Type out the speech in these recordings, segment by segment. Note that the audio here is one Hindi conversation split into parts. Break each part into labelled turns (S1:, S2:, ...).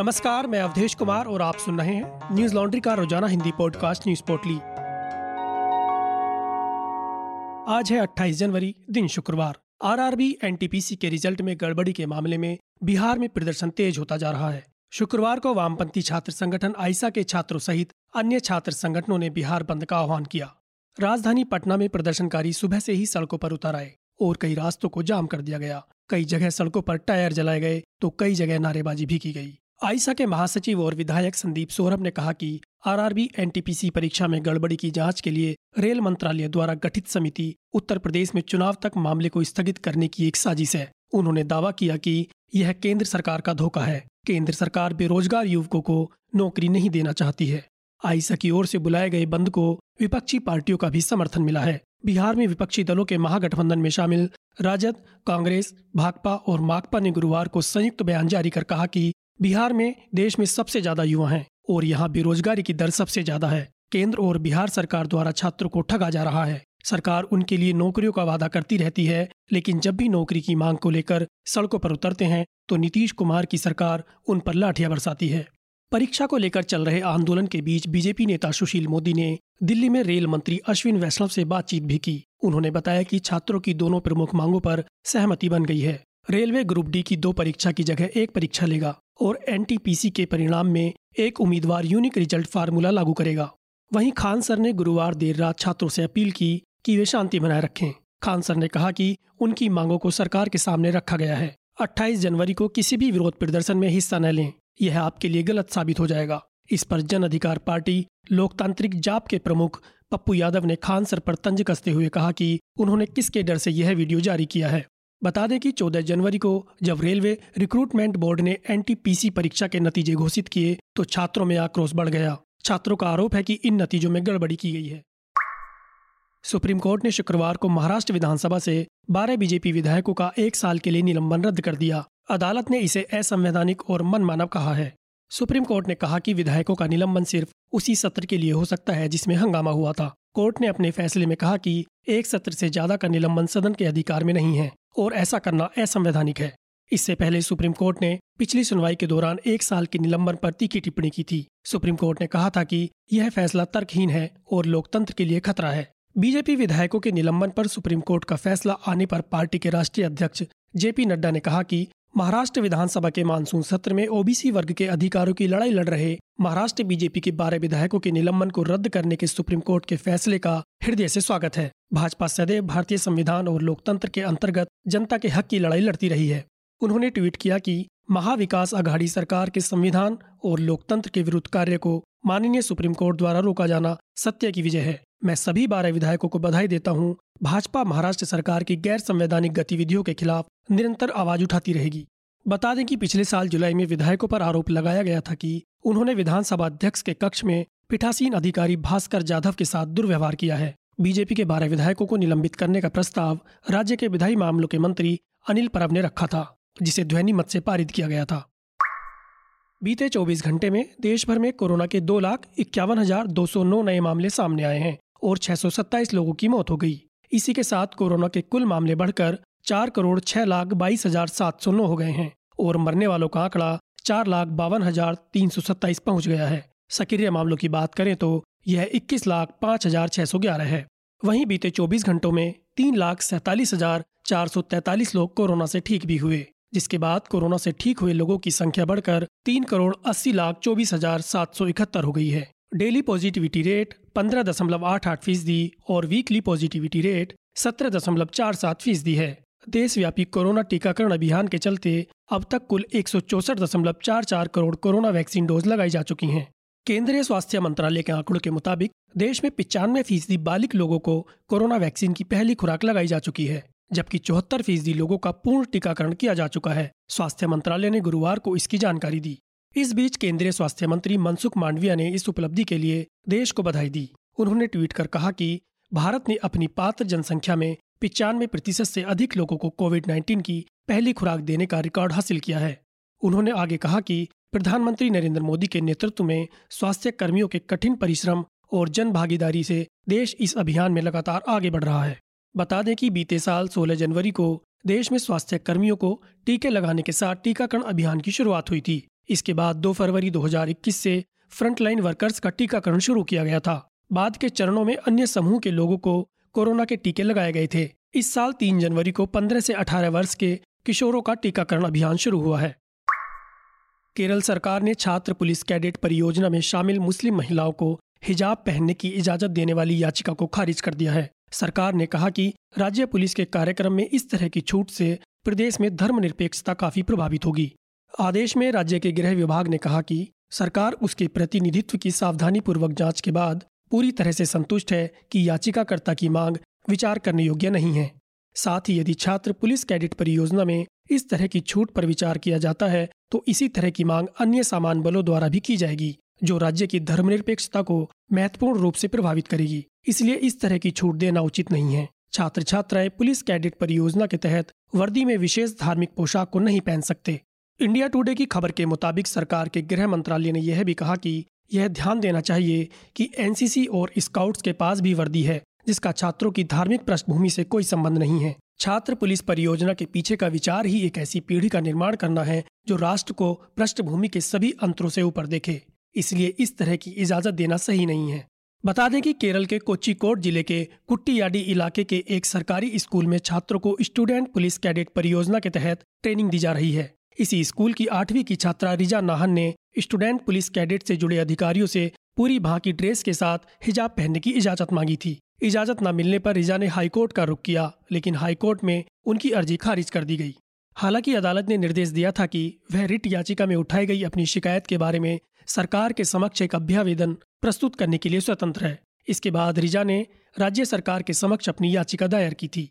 S1: नमस्कार, मैं अवधेश कुमार और आप सुन रहे हैं न्यूज़ लॉन्ड्री का रोज़ाना हिंदी पॉडकास्ट न्यूज़ पोर्टली। आज है 28 जनवरी, दिन शुक्रवार। आरआरबी, एनटीपीसी के रिज़ल्ट में गड़बड़ी के मामले में बिहार में प्रदर्शन तेज होता जा रहा है। शुक्रवार को वामपंथी छात्र संगठन आइसा के छात्रों सहित अन्य छात्र संगठनों ने बिहार बंद का आह्वान किया। राजधानी पटना में प्रदर्शनकारी सुबह से ही सड़कों पर उतर आए और कई रास्तों को जाम कर दिया गया। कई जगह सड़कों पर टायर जलाए गए तो कई जगह नारेबाजी भी की गई। आइसा के महासचिव और विधायक संदीप सोरभ ने कहा कि आरआरबी एनटीपीसी परीक्षा में गड़बड़ी की जाँच के लिए रेल मंत्रालय द्वारा गठित समिति उत्तर प्रदेश में चुनाव तक मामले को स्थगित करने की एक साजिश है। उन्होंने दावा किया कि यह केंद्र सरकार का धोखा है। केंद्र सरकार बेरोजगार युवकों को नौकरी नहीं देना चाहती है। आइसा की ओर से बुलाए गए बंद को विपक्षी पार्टियों का भी समर्थन मिला है। बिहार में विपक्षी दलों के महागठबंधन में शामिल राजद, कांग्रेस, भाकपा और माकपा ने गुरुवार को संयुक्त बयान जारी कर कहा कि बिहार में देश में सबसे ज़्यादा युवा हैं और यहाँ बेरोजगारी की दर सबसे ज़्यादा है। केंद्र और बिहार सरकार द्वारा छात्रों को ठगा जा रहा है। सरकार उनके लिए नौकरियों का वादा करती रहती है, लेकिन जब भी नौकरी की मांग को लेकर सड़कों पर उतरते हैं तो नीतीश कुमार की सरकार उन पर लाठियाँ बरसाती है। परीक्षा को लेकर चल रहे आंदोलन के बीच बीजेपी नेता सुशील मोदी ने दिल्ली में रेल मंत्री अश्विन वैष्णव से बातचीत भी की। उन्होंने बताया कि छात्रों की दोनों प्रमुख मांगों पर सहमति बन गई है। रेलवे ग्रुप डी की दो परीक्षा की जगह एक परीक्षा लेगा और एनटीपीसी के परिणाम में एक उम्मीदवार यूनिक रिज़ल्ट फार्मूला लागू करेगा। वहीं खान सर ने गुरुवार देर रात छात्रों से अपील की कि वे शांति बनाए रखें। खान सर ने कहा कि उनकी मांगों को सरकार के सामने रखा गया है। 28 जनवरी को किसी भी विरोध प्रदर्शन में हिस्सा न लें। यह आपके लिए गलत साबित हो जाएगा। इस पर जन अधिकार पार्टी, लोकतांत्रिक जाप के प्रमुख पप्पू यादव ने खान सर पर तंज कसते हुए कहा कि उन्होंने किसके डर से यह वीडियो जारी किया है। बता दें कि 14 जनवरी को जब रेलवे रिक्रूटमेंट बोर्ड ने एनटीपीसी परीक्षा के नतीजे घोषित किए तो छात्रों में आक्रोश बढ़ गया। छात्रों का आरोप है कि इन नतीजों में गड़बड़ी की गई है। सुप्रीम कोर्ट ने शुक्रवार को महाराष्ट्र विधानसभा से 12 बीजेपी विधायकों का एक साल के लिए निलंबन रद्द कर दिया। अदालत ने इसे असंवैधानिक और मनमानव कहा है। सुप्रीम कोर्ट ने कहा कि विधायकों का निलंबन सिर्फ़ उसी सत्र के लिए हो सकता है जिसमें हंगामा हुआ था। कोर्ट ने अपने फैसले में कहा कि एक सत्र से ज़्यादा का निलंबन सदन के अधिकार में नहीं है। और ऐसा करना असंवैधानिक है। इससे पहले सुप्रीम कोर्ट ने पिछली सुनवाई के दौरान एक साल के निलंबन पर तीखी टिप्पणी की थी। सुप्रीम कोर्ट ने कहा था कि यह फैसला तर्कहीन है और लोकतंत्र के लिए खतरा है। बीजेपी विधायकों के निलंबन पर सुप्रीम कोर्ट का फैसला आने पर पार्टी के राष्ट्रीय अध्यक्ष जेपी नड्डा ने कहा कि महाराष्ट्र विधानसभा के मानसून सत्र में ओबीसी वर्ग के अधिकारों की लड़ाई लड़ रहे महाराष्ट्र बीजेपी के बारह विधायकों के निलंबन को रद्द करने के सुप्रीम कोर्ट के फैसले का हृदय से स्वागत है। भाजपा सदैव भारतीय संविधान और लोकतंत्र के अंतर्गत जनता के हक की लड़ाई लड़ती रही है। उन्होंने ट्वीट किया कि महाविकास अघाड़ी सरकार के संविधान और लोकतंत्र के विरुद्ध कार्य को माननीय सुप्रीम कोर्ट द्वारा रोका जाना सत्य की विजय है। मैं सभी बारह विधायकों को बधाई देता हूँ। भाजपा महाराष्ट्र सरकार की गैर संवैधानिक गतिविधियों के खिलाफ निरंतर आवाज़ उठाती रहेगी। बता दें कि पिछले साल जुलाई में विधायकों पर आरोप लगाया गया था कि उन्होंने विधानसभा अध्यक्ष के कक्ष में पीठासीन अधिकारी भास्कर जाधव के साथ दुर्व्यवहार किया है। बीजेपी के बारह विधायकों को निलंबित करने का प्रस्ताव राज्य के विधायी मामलों के मंत्री अनिल परब ने रखा था, जिसे ध्वनि मत से पारित किया गया था। बीते 24 घंटे में देश भर में कोरोना के दो लाख इक्यावन हज़ार दो सौ नौ नए मामले सामने आए हैं और छह सौ सत्ताईस लोगों की मौत हो गई। इसी के साथ कोरोना के कुल मामले बढ़कर चार करोड़ छह लाख बाईस हज़ार सात सौ नौ हो गए हैं और मरने वालों का आंकड़ा चार लाख बावन हज़ार तीन सौ सत्ताईस पहुँच गया है। सक्रिय मामलों की बात करें तो यह इक्कीस लाख पाँच हज़ार छह सौ ग्यारह है। वहीं बीते चौबीस घंटों में तीन लाख सैतालीस हज़ार चार सौ तैतालीस लोग कोरोना से ठीक भी हुए, जिसके बाद कोरोना से ठीक हुए लोगों की संख्या बढ़कर तीन करोड़ अस्सी लाख चौबीस हज़ार सात सौ इकहत्तर हो गई है। डेली पॉजिटिविटी रेट पंद्रह दशमलव आठ आठ फ़ीसदी और वीकली पॉजिटिविटी रेट सत्रह दशमलव चार सात फ़ीसदी है। देशव्यापी कोरोना टीकाकरण अभियान के चलते अब तक कुल एक करोड़ कोरोना वैक्सीन डोज लगाई जा चुकी हैं। केंद्रीय स्वास्थ्य मंत्रालय के आंकड़ों के मुताबिक देश में पिचानवे फ़ीसदी बालिक लोगों को कोरोना वैक्सीन की पहली खुराक लगाई जा चुकी है, जबकि चौहत्तर फ़ीसदी लोगों का पूर्ण टीकाकरण किया जा चुका है। स्वास्थ्य मंत्रालय ने गुरुवार को इसकी जानकारी दी। इस बीच केंद्रीय स्वास्थ्य मंत्री मनसुख मांडविया ने इस उपलब्धि के लिए देश को बधाई दी। उन्होंने ट्वीट कर कहा कि भारत ने अपनी पात्र जनसंख्या में पिचानवे प्रतिशत से अधिक लोगों को कोविड 19 की पहली खुराक देने का रिकॉर्ड हासिल किया है। उन्होंने आगे कहा कि प्रधानमंत्री नरेंद्र मोदी के नेतृत्व में स्वास्थ्य कर्मियों के कठिन परिश्रम और जन भागीदारी से देश इस अभियान में लगातार आगे बढ़ रहा है। बता दें कि बीते साल 16 जनवरी को देश में स्वास्थ्य कर्मियों को टीके लगाने के साथ टीकाकरण अभियान की शुरुआत हुई थी। इसके बाद 2 फरवरी 2021 से फ्रंटलाइन वर्कर्स का टीकाकरण शुरू किया गया था। बाद के चरणों में अन्य समूह के लोगों को कोरोना के टीके लगाए गए थे। इस साल 3 जनवरी को 15 से 18 वर्ष के किशोरों का टीकाकरण अभियान शुरू हुआ है। केरल सरकार ने छात्र पुलिस कैडेट परियोजना में शामिल मुस्लिम महिलाओं को हिजाब पहनने की इजाज़त देने वाली याचिका को खारिज कर दिया है। सरकार ने कहा कि राज्य पुलिस के कार्यक्रम में इस तरह की छूट से प्रदेश में धर्मनिरपेक्षता काफ़ी प्रभावित होगी। आदेश में राज्य के गृह विभाग ने कहा कि सरकार उसके प्रतिनिधित्व की सावधानी पूर्वक जाँच के बाद पूरी तरह से संतुष्ट है कि याचिकाकर्ता की मांग विचार करने योग्य नहीं है। साथ ही यदि छात्र पुलिस कैडेट परियोजना में इस तरह की छूट पर विचार किया जाता है तो इसी तरह की मांग अन्य सामान बलों द्वारा भी की जाएगी, जो राज्य की धर्मनिरपेक्षता को महत्वपूर्ण रूप से प्रभावित करेगी। इसलिए इस तरह की छूट देना उचित नहीं है। छात्र छात्राएँ पुलिस कैडेट परियोजना के तहत वर्दी में विशेष धार्मिक पोशाक को नहीं पहन सकते। इंडिया टुडे की खबर के मुताबिक सरकार के गृह मंत्रालय ने यह भी कहा कि यह ध्यान देना चाहिए कि एनसीसी और स्काउट्स के पास भी वर्दी है, जिसका छात्रों की धार्मिक पृष्ठभूमि से कोई संबंध नहीं है। छात्र पुलिस परियोजना के पीछे का विचार ही एक ऐसी पीढ़ी का निर्माण करना है, जो राष्ट्र को पृष्ठभूमि के सभी अंतरों से ऊपर देखे। इसलिए इस तरह की इजाज़त देना सही नहीं है। बता दें कि केरल के कोच्चिकोट ज़िले के कुट्टीयाडी इलाके के एक सरकारी स्कूल में छात्रों को स्टूडेंट पुलिस कैडेट परियोजना के तहत ट्रेनिंग दी जा रही है। इसी स्कूल की आठवीं की छात्रा रिजा नाहन ने स्टूडेंट पुलिस कैडेट से जुड़े अधिकारियों से पूरी भाकी ड्रेस के साथ हिजाब पहनने की इजाज़त मांगी थी। इजाज़त न मिलने पर रिजा ने हाईकोर्ट का रुख किया, लेकिन हाईकोर्ट में उनकी अर्जी खारिज कर दी गई। हालाँकि अदालत ने निर्देश दिया था कि वह रिट याचिका में उठाई गई अपनी शिकायत के बारे में सरकार के समक्ष एक अभ्यावेदन प्रस्तुत करने के लिए स्वतंत्र है। इसके बाद रिजा ने राज्य सरकार के समक्ष अपनी याचिका दायर की थी।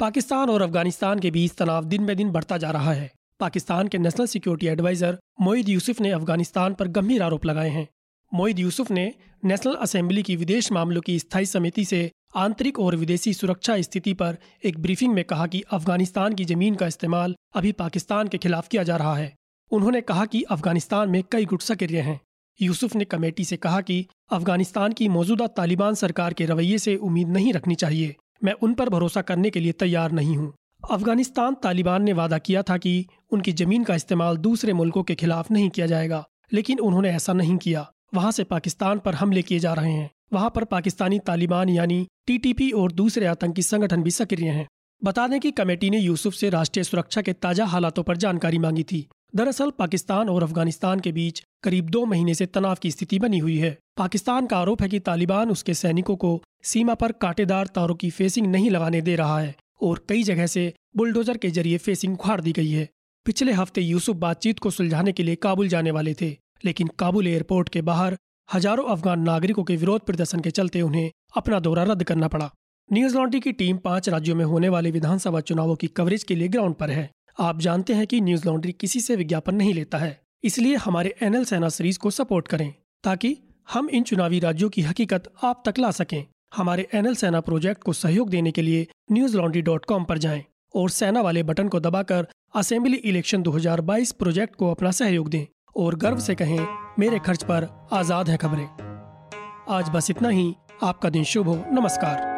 S1: पाकिस्तान और अफ़गानिस्तान के बीच तनाव दिन ब दिन बढ़ता जा रहा है। पाकिस्तान के national security adviser Moeed Yusuf ने अफ़गानिस्तान पर गंभीर आरोप लगाए हैं। मोईद यूसुफ ने नेशनल असेंबली की विदेश मामलों की स्थायी समिति से आंतरिक और विदेशी सुरक्षा स्थिति पर एक ब्रीफिंग में कहा कि अफ़गानिस्तान की ज़मीन का इस्तेमाल अभी पाकिस्तान के खिलाफ किया जा रहा है। उन्होंने कहा कि अफ़गानिस्तान में कई गुट सक्रिय हैं। यूसुफ ने कमेटी से कहा कि अफ़गानिस्तान की मौजूदा तालिबान सरकार के रवैये से उम्मीद नहीं रखनी चाहिए। मैं उन पर भरोसा करने के लिए तैयार नहीं हूँ। अफ़गानिस्तान तालिबान ने वादा किया था कि उनकी ज़मीन का इस्तेमाल दूसरे मुल्कों के खिलाफ नहीं किया जाएगा, लेकिन उन्होंने ऐसा नहीं किया। वहाँ से पाकिस्तान पर हमले किए जा रहे हैं। वहाँ पर पाकिस्तानी तालिबान यानी टीटीपी और दूसरे आतंकी संगठन भी सक्रिय हैं। बता दें कि कमेटी ने यूसुफ से राष्ट्रीय सुरक्षा के ताज़ा हालातों पर जानकारी मांगी थी। दरअसल पाकिस्तान और अफ़गानिस्तान के बीच करीब दो महीने से तनाव की स्थिति बनी हुई है। पाकिस्तान का आरोप है कि तालिबान उसके सैनिकों को सीमा पर कांटेदार तारों की फेसिंग नहीं लगाने दे रहा है और कई जगह से बुलडोजर के ज़रिए फेसिंग उखाड़ दी गई है। पिछले हफ़्ते यूसुफ बातचीत को सुलझाने के लिए काबुल जाने वाले थे, लेकिन काबुल एयरपोर्ट के बाहर हज़ारों अफगान नागरिकों के विरोध प्रदर्शन के चलते उन्हें अपना दौरा रद्द करना पड़ा। न्यूज़ लॉन्ड्री की टीम पाँच राज्यों में होने वाले विधानसभा चुनावों की कवरेज के लिए ग्राउंड पर है। आप जानते हैं कि न्यूज़ लॉन्ड्री किसी से विज्ञापन नहीं लेता है, इसलिए हमारे एनएल सेना सीरीज़ को सपोर्ट करें, ताकि हम इन चुनावी राज्यों की हकीकत आप तक ला सकें। हमारे एनएल सेना प्रोजेक्ट को सहयोग देने के लिए न्यूज़ लॉन्ड्री डॉट कॉम पर जाएँ और सेना वाले बटन को दबाकर असेंबली इलेक्शन 2022 प्रोजेक्ट को अपना सहयोग दें और गर्व से कहें, मेरे खर्च पर आज़ाद है खबरें। आज बस इतना ही, आपका दिन शुभ हो, नमस्कार।